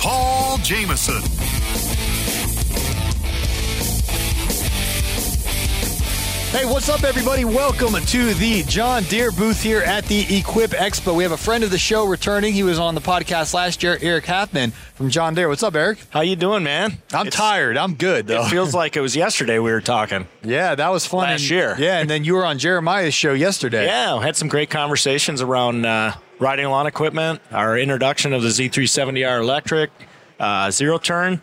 Paul Jamison. Hey, what's up, everybody? Welcome to the John Deere booth here at the Equip Expo. We have a friend of the show returning. He was on the podcast last year, Eric Halfman from John Deere. What's up, Eric? How you doing, man? I'm It's- tired. I'm good though. It feels like it was yesterday we were talking. yeah, that was fun. Last And- year. Yeah, and then you were on Jeremiah's show yesterday. Yeah, we had some great conversations around uh, riding lawn equipment, our introduction of the Z370R electric, uh, zero turn.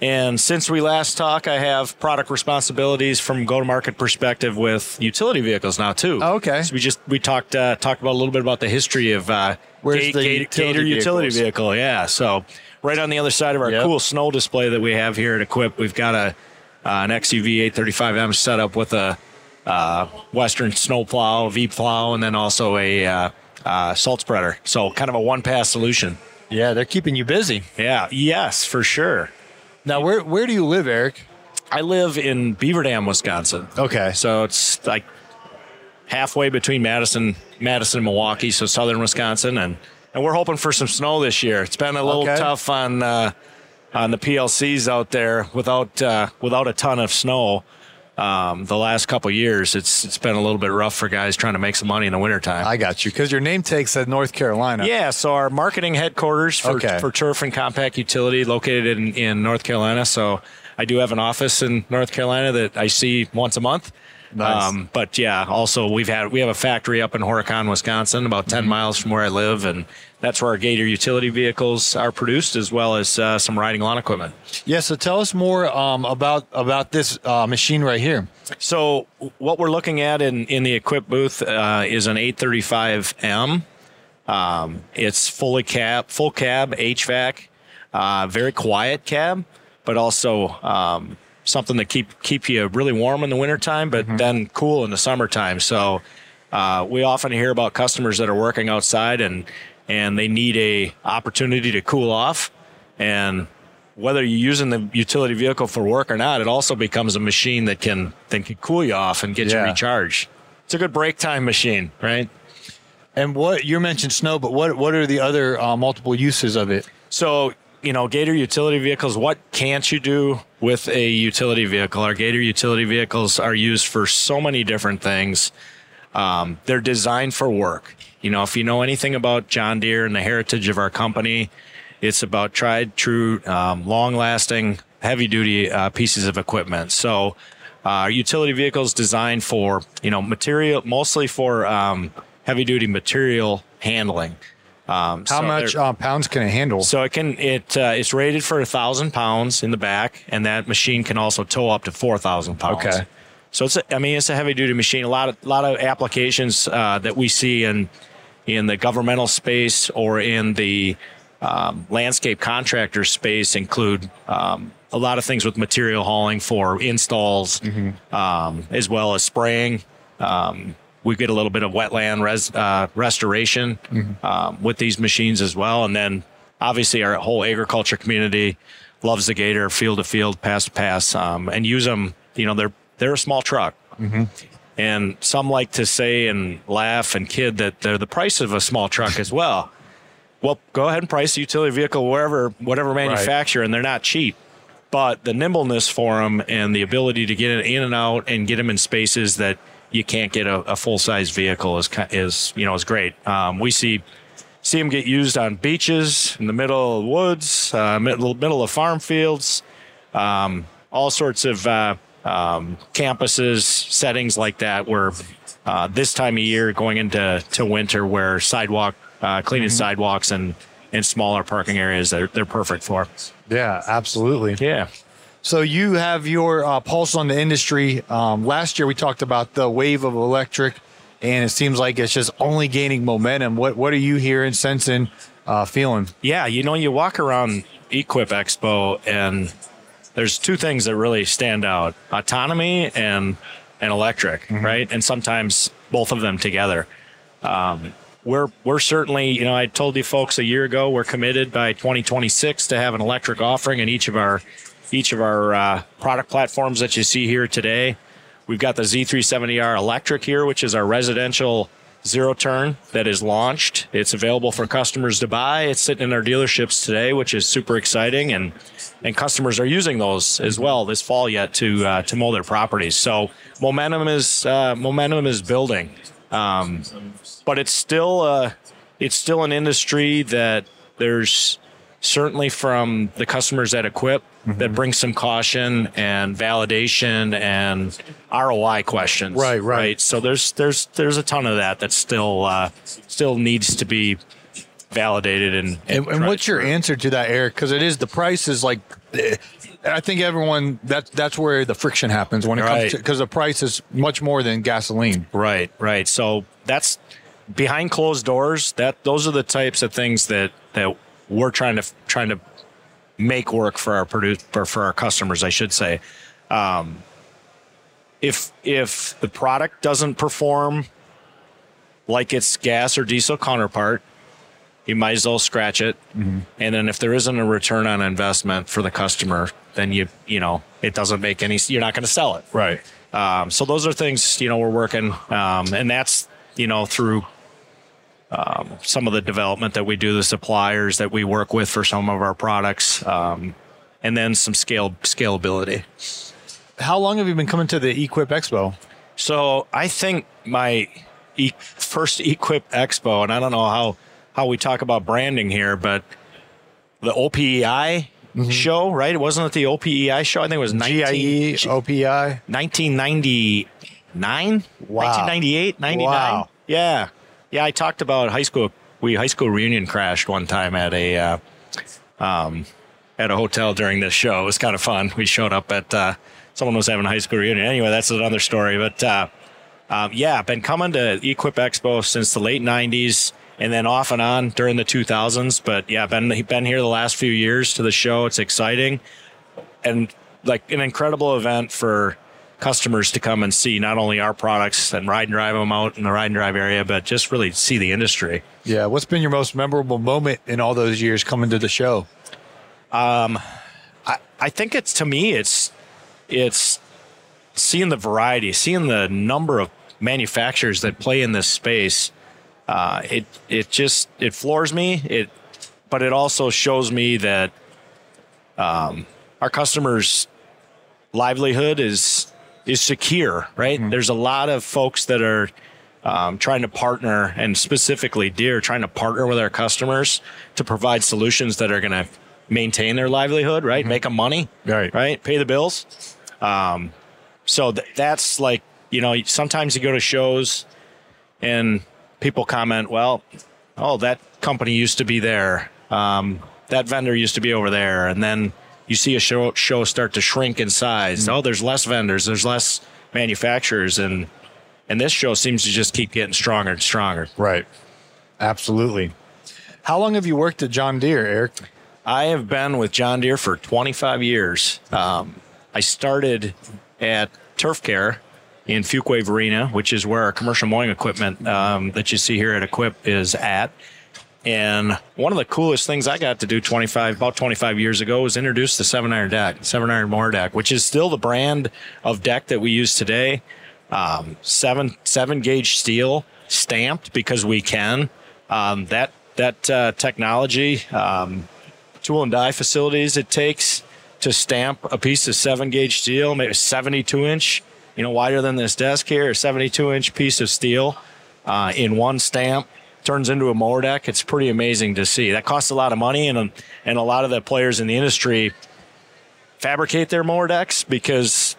And since we last talked, I have product responsibilities from go-to-market perspective with utility vehicles now too. Oh, okay. So we just we talked uh, talked about a little bit about the history of uh, Where's the Ga- utility Gator utility vehicle. Yeah. So right on the other side of our Yep. cool snow display that we have here at Equip, we've got a uh, an XUV 835M setup with a uh, Western snow plow, V plow, and then also a uh, salt spreader. So kind of a one pass solution. Yeah, they're keeping you busy. Yeah. Yes, for sure. Now, where where do you live, Eric? I live in Beaver Dam, Wisconsin. Okay. So it's like halfway between Madison, Madison and Milwaukee, so southern Wisconsin, and and we're hoping for some snow this year. It's been a little Okay. tough on uh, on the PLCs out there without uh, without a ton of snow. Um, the last couple years, it's it's been a little bit rough for guys trying to make some money in the wintertime. I got you because your name tag said North Carolina. Yeah, so our marketing headquarters for, Okay. for turf and compact utility located in, in North Carolina. So I do have an office in North Carolina that I see once a month. Um, but yeah, also we've had we have a factory up in Horicon, Wisconsin, about 10 miles from where I live, and that's where our Gator utility vehicles are produced, as well as uh, some riding lawn equipment. Yeah. So tell us more um, about about this uh, machine right here. So what we're looking at in, in the equip booth uh, is an 835M. Um, it's fully cab, full cab, HVAC, uh, very quiet cab, but also um, something to keep keep you really warm in the wintertime, but then cool in the summertime. So uh, we often hear about customers that are working outside and and they need a opportunity to cool off and whether you're using the utility vehicle for work or not, it also becomes a machine that can that can cool you off and get Yeah. you recharged. It's a good break time machine, right? And what you mentioned snow, but what what are the other uh, multiple uses of it? So, you know, Gator utility vehicles, what can't you do with a utility vehicle? Our Gator utility vehicles are used for so many different things. Um, they're designed for work. You know, if you know anything about John Deere and the heritage of our company, it's about tried, true, um, long lasting, heavy duty uh, pieces of equipment. So, uh, utility vehicles designed for, you know, material, mostly for um, heavy duty material handling. Um, How so much uh, pounds can it handle? so it can it uh, it's rated for a thousand pounds in the back, and that machine can also tow up to four thousand pounds. Okay. So it's a, I mean it's a heavy duty machine. A lot of lot of applications uh, that we see in in the governmental space or in the um, landscape contractor space include um, a lot of things with material hauling for installs, um, as well as spraying. Um, we get a little bit of wetland res, uh, restoration um, with these machines as well, and then obviously our whole agriculture community loves the Gator field to field, pass to pass, um, and use them. You know, they're they're a small truck. And some like to say and laugh and kid that they're the price of a small truck as well. Well, go ahead and price a utility vehicle wherever, whatever manufacturer, and they're not cheap. But the nimbleness for them and the ability to get it in and out and get them in spaces that you can't get a, a full size vehicle is is you know is great. Um, we see see them get used on beaches in the middle of the woods, uh, middle middle of farm fields, um, all sorts of uh, um, campuses, settings like that. Where uh, this time of year, going into to winter, where sidewalk uh, cleaning sidewalks and and smaller parking areas, they're they're perfect for. Yeah, absolutely. Yeah. So you have your uh, pulse on the industry. Um, last year we talked about the wave of electric, and it seems like it's just only gaining momentum. What what are you hearing, sensing uh, feeling. Yeah, you know, you walk around Equip Expo and there's two things that really stand out: autonomy and and electric, right? And sometimes both of them together. Um, we're we're certainly, you know, I told you folks a year ago we're committed by 2026 to have an electric offering in each of our each of our uh, product platforms that you see here today. We've got the Z370R electric here, which is our residential zero turn that is launched. It's available for customers to buy. It's sitting in our dealerships today, which is super exciting, and and customers are using those as well this fall yet to uh, to mow their properties. So momentum is uh, momentum is building, um, but it's still uh, it's still an industry that there's certainly from the customers at Equip that brings some caution and validation and ROI questions. Right, right. right. So there's there's there's a ton of that that still uh, still needs to be validated and And, and what's your answer to that, Eric? Because it is the price is like, eh, I think everyone that's that's where the friction happens when it Right. comes to because the price is much more than gasoline. Right, right. So that's behind closed doors. That those are the types of things that that we're trying to trying to make work for our produce for, for our customers. I should say. Um, if if the product doesn't perform like its gas or diesel counterpart, you might as well scratch it. And then if there isn't a return on investment for the customer, then you you know it doesn't make any. You're not going to sell it. Right. Um, so those are things you know we're working, um, and that's you know through um, some of the development that we do, the suppliers that we work with for some of our products, um, and then some scale scalability. How long have you been coming to the Equip Expo? So I think my e- first Equip Expo, and I don't know how how we talk about branding here, but the OPEI show, right? It wasn't it the OPEI show? I think it was 19, GIE, OPI. 1999, Wow. 1998, 99. Wow. Yeah. Yeah, I talked about high school. We high school reunion crashed one time at a uh, um, at a hotel during this show. It was kind of fun. We showed up at uh, someone was having a high school reunion. Anyway, that's another story. But uh, um, yeah, been coming to Equip Expo since the late 90s and then off and on during the 2000s. But yeah, been been here the last few years to the show. It's exciting and like an incredible event for customers to come and see not only our products and ride and drive them out in the ride and drive area, but just really see the industry. Yeah. What's been your most memorable moment in all those years coming to the show? I, I think it's to me it's it's seeing the variety, seeing the number of manufacturers that play in this space. Uh, it it just it floors me. It but it also shows me that um, our customers' livelihood is is secure. Right? There's a lot of folks that are um, trying to partner, and specifically Deere, trying to partner with our customers to provide solutions that are going to maintain their livelihood, right? Make them money, Right. Right? Pay the bills. Um, so th- that's like, you know, sometimes you go to shows and people comment, well, oh, that company used to be there. Um, that vendor used to be over there. And then you see a show, show start to shrink in size. Oh, there's less vendors, there's less manufacturers. And, and this show seems to just keep getting stronger and stronger. Right. Absolutely. How long have you worked at John Deere, Eric? I have been with John Deere for 25 years. Um, I started at Turf Care in Fuquay-Varina, which is where our commercial mowing equipment um, that you see here at Equip is at. And one of the coolest things I got to do 25, about 25 years ago was introduce the seven iron deck, seven iron mower deck, which is still the brand of deck that we use today. Um, seven, seven gauge steel stamped because we can. Um, that, that, uh, technology, um, tool and die facilities it takes to stamp a piece of seven gauge steel, maybe 72 inch, you know, wider than this desk here, a 72 inch piece of steel uh, in one stamp turns into a mower deck. It's pretty amazing to see. That costs a lot of money, and um, and a lot of the players in the industry fabricate their mower decks because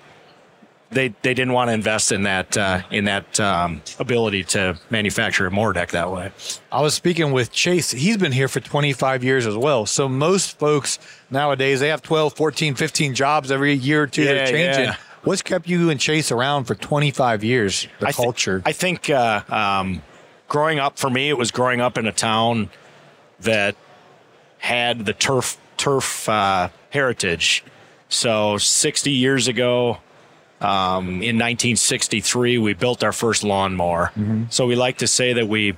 they they didn't want to invest in that uh, in that um, ability to manufacture a mower deck that way. I was speaking with Chase. He's been here for 25 years as well. So most folks nowadays, they have 12, 14, 15 jobs every year or two. Yeah, they're changing. yeah. What's kept you and Chase around for 25 years? The I culture. I think uh, um, growing up for me, it was growing up in a town that had the turf turf uh, heritage. So 60 years ago, um, in 1963, we built our first lawnmower. So we like to say that we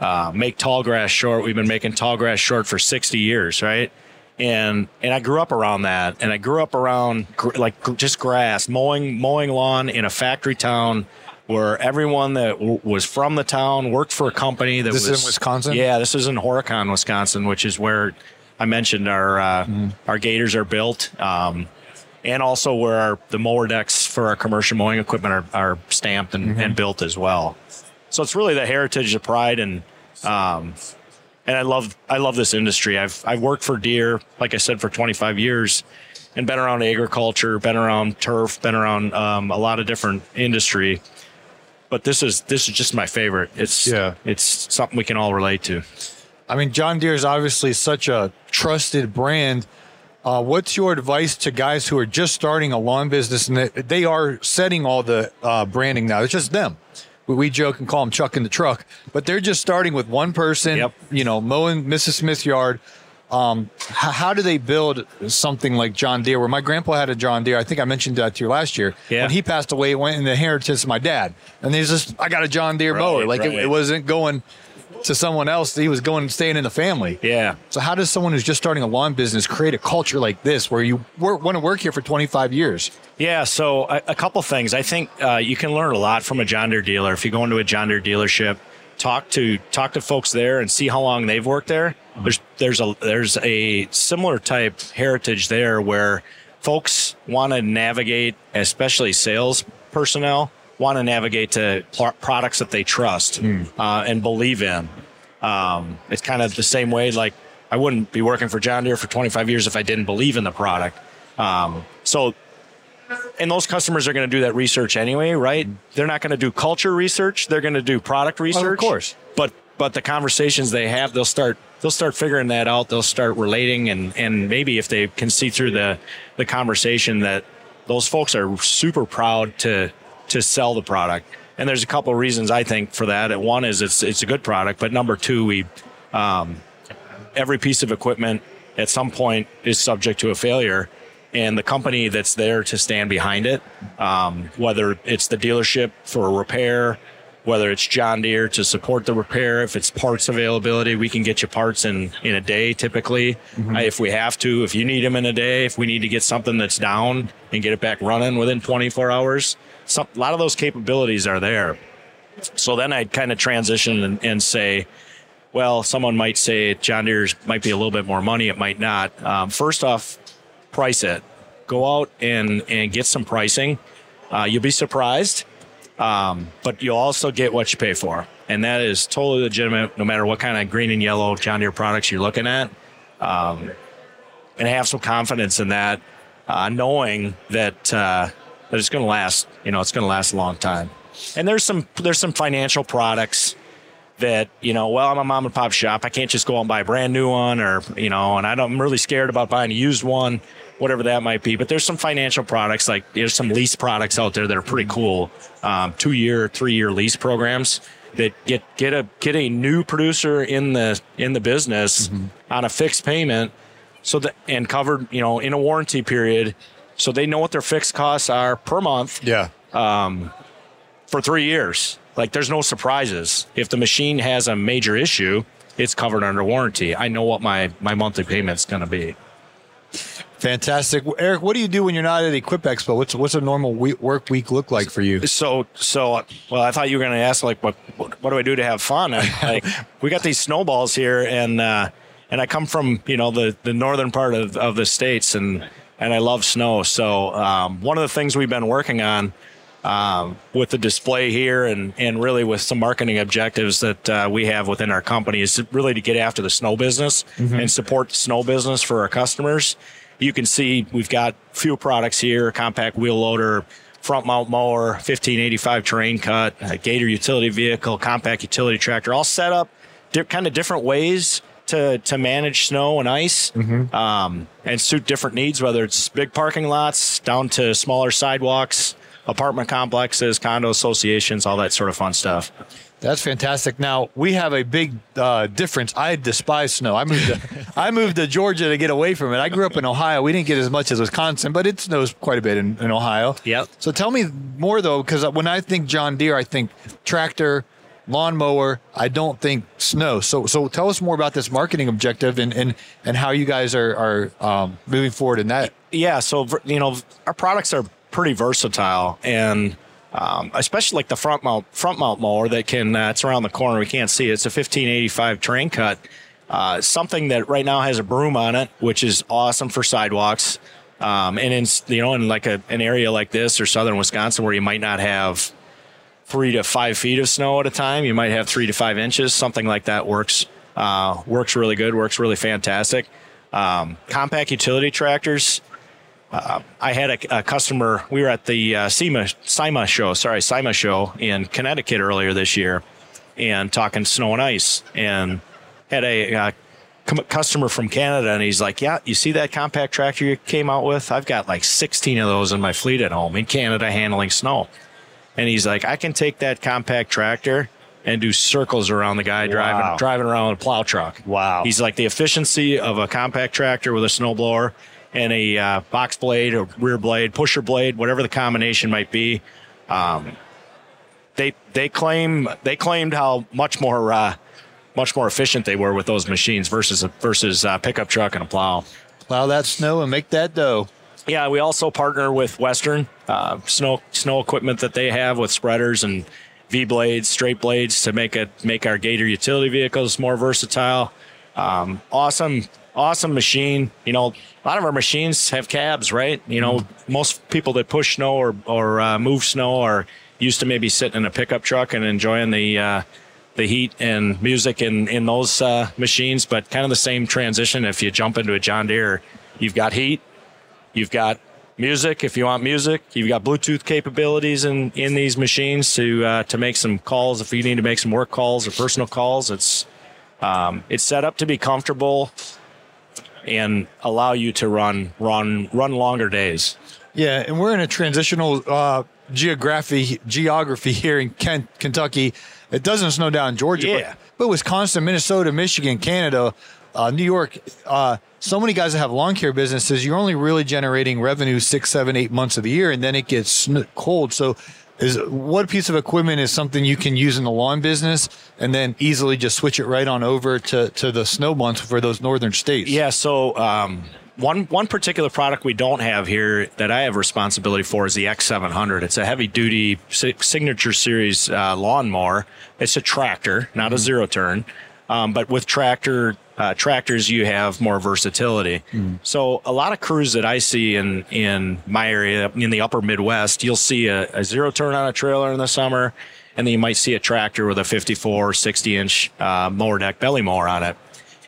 uh, make tall grass short. We've been making tall grass short for 60 years, right? And and I grew up around that, and I grew up around gr- like gr- just grass, mowing mowing lawn in a factory town where everyone that w- was from the town worked for a company that This was in Wisconsin? Yeah, this is in Horicon, Wisconsin, which is where I mentioned our uh, Mm-hmm. our gators are built. Um, and also where our, the mower decks for our commercial mowing equipment are, are stamped and, Mm-hmm. and built as well. So it's really the heritage, the pride, and um, and I love I love this industry. I've I've worked for Deere, like I said, for 25 years, and been around agriculture, been around turf, been around um, a lot of different industry. But this is this is just my favorite. It's Yeah. it's something we can all relate to. I mean, John Deere is obviously such a trusted brand. Uh, what's your advice to guys who are just starting a lawn business and they, they are setting all the uh, branding now? It's just them. We, we joke and call them Chuck in the truck, but they're just starting with one person, Yep. you know, mowing Mrs. Smith's yard. Um, h- how do they build something like John Deere? Where my grandpa had a John Deere, I think I mentioned that to you last year. Yeah. When he passed away, it went in the inheritance of my dad, and he's just, I got a John Deere Right, mower. Like it, right. it wasn't going to someone else. He was going staying in the family. Yeah. So how does someone who's just starting a lawn business create a culture like this where you work, want to work here for 25 years? Yeah, so a, a couple things. I think uh, you can learn a lot from a John Deere dealer. If you go into a John Deere dealership, talk to talk to folks there and see how long they've worked there. There's there's a there's a similar type heritage there where folks want to navigate, especially sales personnel, want to navigate to pl- products that they trust uh, and believe in. Um, it's kind of the same way. Like I wouldn't be working for John Deere for 25 years if I didn't believe in the product. Um, so and those customers are going to do that research anyway, right? They're not going to do culture research; they're going to do product research. Of course. but but the conversations they have, they'll start they'll start figuring that out. They'll start relating, and and maybe if they can see through the the conversation that those folks are super proud to to sell the product. And there's a couple of reasons I think for that. One is it's it's a good product, but number two, we um, every piece of equipment at some point is subject to a failure and the company that's there to stand behind it um, whether it's the dealership for a repair whether it's john deere to support the repair if it's parts availability we can get you parts in in a day typically Uh, if we have to if you need them in a day if we need to get something that's down and get it back running within 24 hours some, a lot of those capabilities are there so then I'd kind of transition and, and say, well, someone might say John Deere's might be a little bit more money. It might not. Um, first off, price it. Go out and, and get some pricing. Uh, you'll be surprised, um, but you'll also get what you pay for. And that is totally legitimate no matter what kind of green and yellow John Deere products you're looking at. Um, and have some confidence in that, uh, knowing that, uh, that it's going to last, you know, it's going to last a long time. And there's some there's some financial products that you know. Well, I'm a mom and pop shop. I can't just go out and buy a brand new one, or you know, and I I'm really scared about buying a used one, whatever that might be. But there's some financial products like there's some lease products out there that are pretty cool. Um, two year, three year lease programs that get get a get a new producer in the in the business on a fixed payment, so that and covered you know in a warranty period, so they know what their fixed costs are per month Yeah. for three years. Like there's no surprises. If the machine has a major issue, it's covered under warranty. I know what my, my monthly payment's going to be. Fantastic. Eric, what do you do when you're not at Equip Expo? What's what's a normal week, work week look like for you? So, so, well, I thought you were going to ask like, what, what, what do I do to have fun? And, like, we got these snowballs here and, uh, and I come from, you know, the, the northern part of, of the States and, and I love snow. So, um, one of the things we've been working on, um, with the display here and, and really with some marketing objectives that uh, we have within our company is really to get after the snow business and support the snow business for our customers. You can see we've got few products here, compact wheel loader, front mount mower, 1585 terrain cut, a Gator utility vehicle, compact utility tractor, all set up di- kind of different ways to, to manage snow and ice um, and suit different needs, whether it's big parking lots down to smaller sidewalks apartment complexes, condo associations, all that sort of fun stuff. That's fantastic. Now we have a big uh, difference. I despise snow. I moved to I moved to Georgia to get away from it. I grew up in Ohio. We didn't get as much as Wisconsin, but it snows quite a bit in, in Ohio. Yep. So tell me more though, because when I think John Deere, I think tractor, lawnmower. I don't think snow. So so tell us more about this marketing objective and and, and how you guys are are um, moving forward in that. Yeah. So you know our products are pretty versatile and um, especially like the front mount front mount mower that can uh, it's around the corner we can't see it. It's a 1585 terrain cut. Uh, something that right now has a broom on it, which is awesome for sidewalks. Um, and in you know in like a, an area like this or southern Wisconsin where you might not have three to five feet of snow at a time, you might have three to five inches. Something like that works uh, works really good. Works really fantastic. Um, compact utility tractors uh, I had a, a, customer. We were at the uh, SEMA, SIMA show, sorry, SIMA show in Connecticut earlier this year, and talking snow and ice, and had a uh, customer from Canada, and he's like, "Yeah, you see that compact tractor you came out with? I've got like 16 of those in my fleet at home in Canada handling snow." And he's like, "I can take that compact tractor." And do circles around the guy wow. driving driving around with a plow truck. Wow! He's like the efficiency of a compact tractor with a snowblower and a uh, box blade or rear blade, pusher blade, whatever the combination might be. Um, they they claim they claimed how much more uh, much more efficient they were with those machines versus a, versus a pickup truck and a plow. Plow that snow and make that dough. Yeah, we also partner with Western uh, snow snow equipment that they have with spreaders and V blades, straight blades to make it make our Gator utility vehicles more versatile. Um, awesome awesome machine. You know, a lot of our machines have cabs, right? You know, mm-hmm. most people that push snow or or uh, move snow are used to maybe sitting in a pickup truck and enjoying the uh, the heat and music in in those uh, machines. But kind of the same transition. If you jump into a John Deere, you've got heat, you've got music if you want music. You've got Bluetooth capabilities in, in these machines to uh, to make some calls if you need to make some work calls or personal calls. It's um, it's set up to be comfortable and allow you to run run run longer days. Yeah, and we're in a transitional uh, geography geography here in Kent, Kentucky. It doesn't snow down in Georgia, yeah. but, but Wisconsin, Minnesota, Michigan, Canada, uh, New York. Uh, so many guys that have lawn care businesses, you're only really generating revenue six, seven, eight months of the year, and then it gets cold. So is what piece of equipment is something you can use in the lawn business and then easily just switch it right on over to, to the snow months for those northern states? Yeah. So, um, one one particular product we don't have here that I have responsibility for is the X700. It's a heavy duty signature series uh, lawnmower. It's a tractor, not mm-hmm. a zero turn. Um, but with tractor uh, tractors, you have more versatility. Mm. So a lot of crews that I see in in my area in the upper Midwest, you'll see a, a zero turn on a trailer in the summer, and then you might see a tractor with a 54, 60 inch uh, mower deck belly mower on it.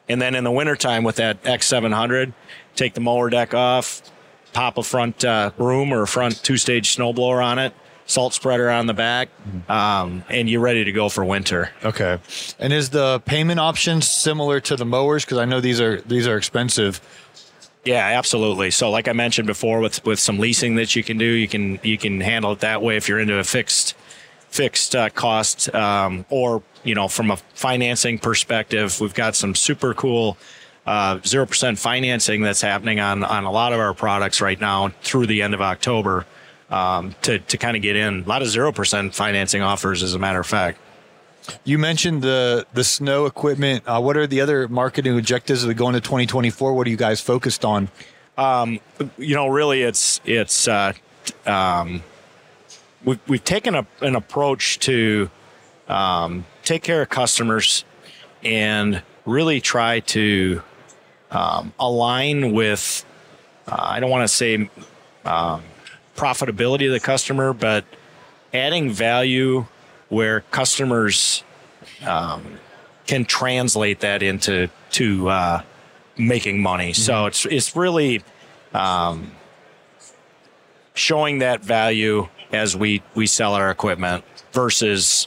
And then in the wintertime with that X700, take the mower deck off, pop a front uh, broom or a front two stage snowblower on it, salt spreader on the back, um, and you're ready to go for winter. Okay. And is the payment option similar to the mowers? Because I know these are these are expensive. Yeah, absolutely. So, like I mentioned before, with with some leasing that you can do, you can you can handle it that way if you're into a fixed fixed uh, cost, um, or you know, from a financing perspective, we've got some super cool uh, zero uh, percent financing that's happening on on a lot of our products right now through the end of October um, to to kind of get in. A lot of zero percent financing offers, as a matter of fact. You mentioned the the snow equipment. Uh, what are the other marketing objectives of going to 2024? What are you guys focused on? Um, you know, really, it's it's uh, um, we've we've taken a, an approach to um, take care of customers and really try to um, align with. Uh, I don't want to say um, profitability of the customer, but adding value where customers um, can translate that into to uh, making money. Mm-hmm. So it's it's really um, showing that value as we we sell our equipment versus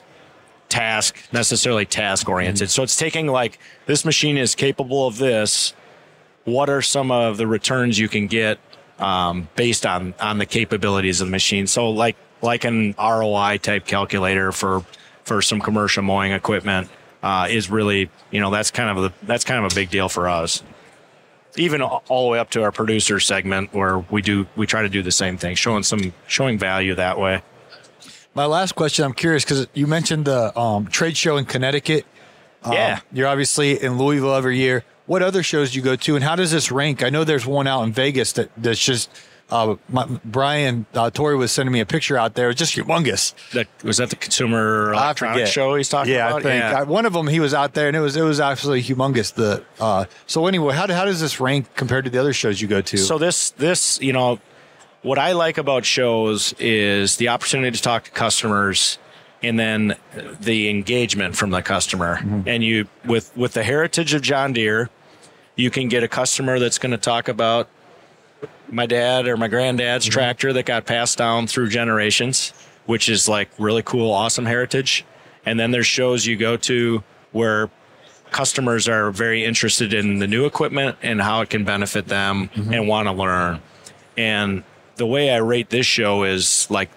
task necessarily task oriented. Mm-hmm. So it's taking like this machine is capable of this. What are some of the returns you can get um, based on on the capabilities of the machine. So like like an ROI type calculator for for some commercial mowing equipment uh, is really you know that's kind of the that's kind of a big deal for us. Even all the way up to our producer segment where we do we try to do the same thing, showing some showing value that way. My last question, I'm curious because you mentioned the um, trade show in Connecticut. Um, Yeah. You're obviously in Louisville every year. What other shows do you go to, and how does this rank? I know there's one out in Vegas that that's just. Uh, my, Brian uh, Tori was sending me a picture out there. It's just humongous. That was that the consumer electronics show he's talking yeah, about. I think I, one of them he was out there, and it was it was absolutely humongous. The uh, so anyway, how, how does this rank compared to the other shows you go to? So this this you know what I like about shows is the opportunity to talk to customers and then the engagement from the customer. Mm-hmm. And you with with the heritage of John Deere, you can get a customer that's going to talk about my dad or my granddad's mm-hmm. tractor that got passed down through generations, which is like really cool, awesome heritage. And then there's shows you go to where customers are very interested in the new equipment and how it can benefit them mm-hmm. and want to learn. And the way I rate this show is like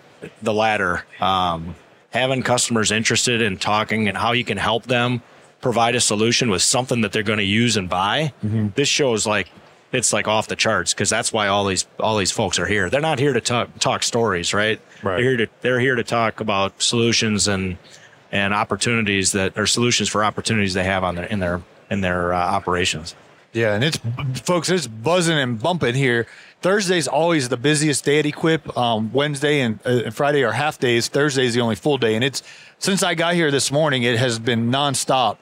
the latter, um, having customers interested in talking and how you can help them provide a solution with something that they're going to use and buy. This show is like it's like off the charts because that's why all these all these folks are here. They're not here to talk talk stories, right? Right. They're here to they're here to talk about solutions and and opportunities that are solutions for opportunities they have on their in their in their uh, operations. Yeah, and it's folks, it's buzzing and bumping here. Thursday's always the busiest day at Equip. Um, Wednesday and, uh, and Friday are half days. Thursday's the only full day, and it's since I got here this morning, it has been nonstop.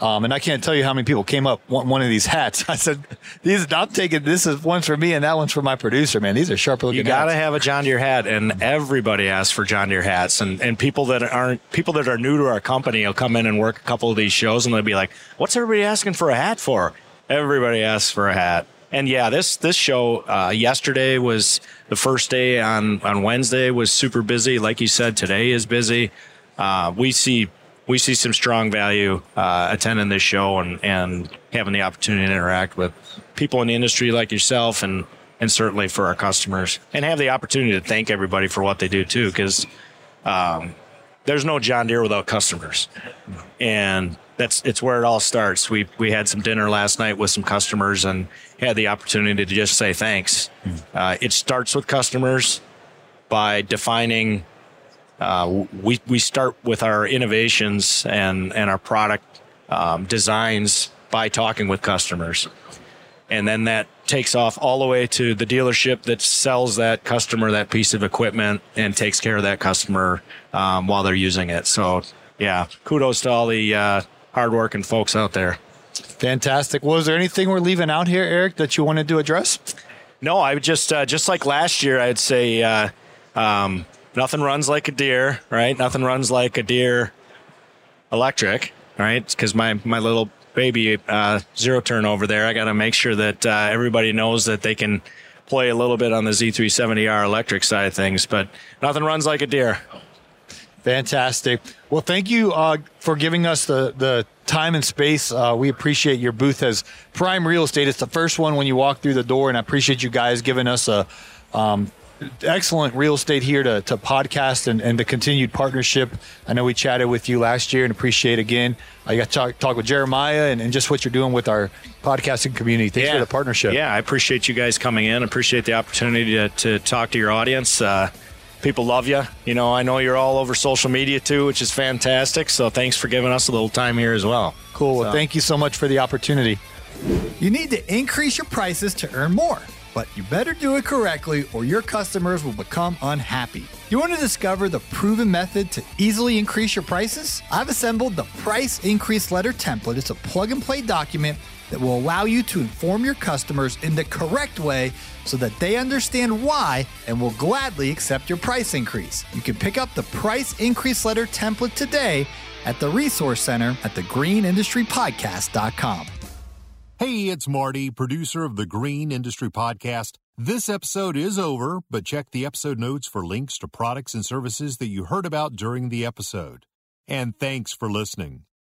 Um, and I can't tell you how many people came up want one of these hats. I said, "These I'm taking. This is one's for me, and that one's for my producer. Man, these are sharp looking. You got to have a John Deere hat, and everybody asks for John Deere hats. And, and people that aren't people that are new to our company will come in and work a couple of these shows, and they'll be like, "What's everybody asking for a hat for?" Everybody asks for a hat. And yeah, this this show uh, yesterday was the first day. On on Wednesday was super busy. Like you said, today is busy. Uh, we see we see some strong value uh, attending this show and and having the opportunity to interact with people in the industry like yourself and and certainly for our customers and have the opportunity to thank everybody for what they do too because um, there's no John Deere without customers and that's it's where it all starts. We we had some dinner last night with some customers and had the opportunity to just say thanks. Uh, it starts with customers by defining uh, we we start with our innovations and and our product um, designs by talking with customers, and then that takes off all the way to the dealership that sells that customer that piece of equipment and takes care of that customer um, while they're using it. So yeah, kudos to all the uh, hardworking folks out there. fantastic. Was there anything we're leaving out here, Eric, that you wanted to address? No, I would just uh, just like last year, I'd say uh, um, nothing runs like a Deere, right? Nothing runs like a Deere electric, right? Because my my little baby uh, zero turn over there, I got to make sure that uh, everybody knows that they can play a little bit on the Z370R electric side of things. But nothing runs like a Deere. Fantastic. Well, thank you uh, for giving us the, the time and space. Uh, we appreciate your booth as Prime Real Estate. It's the first one when you walk through the door, and I appreciate you guys giving us a um, excellent real estate here to, to podcast and, and the continued partnership. I know we chatted with you last year and appreciate again. I got to talk, talk with Jeremiah and, and just what you're doing with our podcasting community. Thanks for the partnership. Yeah, I appreciate you guys coming in. Appreciate the opportunity to, to talk to your audience. Uh, people love you. You know, I know you're all over social media too, which is fantastic. So thanks for giving us a little time here as well. Cool. Well, So- thank you so much for the opportunity. You need to increase your prices to earn more, but you better do it correctly or your customers will become unhappy. You want to discover the proven method to easily increase your prices? I've assembled the Price Increase Letter template. It's a plug and play document that will allow you to inform your customers in the correct way so that they understand why and will gladly accept your price increase. You can pick up the Price Increase Letter template today at the Resource Center at thegreenindustrypodcast.com. Hey, it's Marty, producer of the Green Industry Podcast. This episode is over, but check the episode notes for links to products and services that you heard about during the episode. And thanks for listening.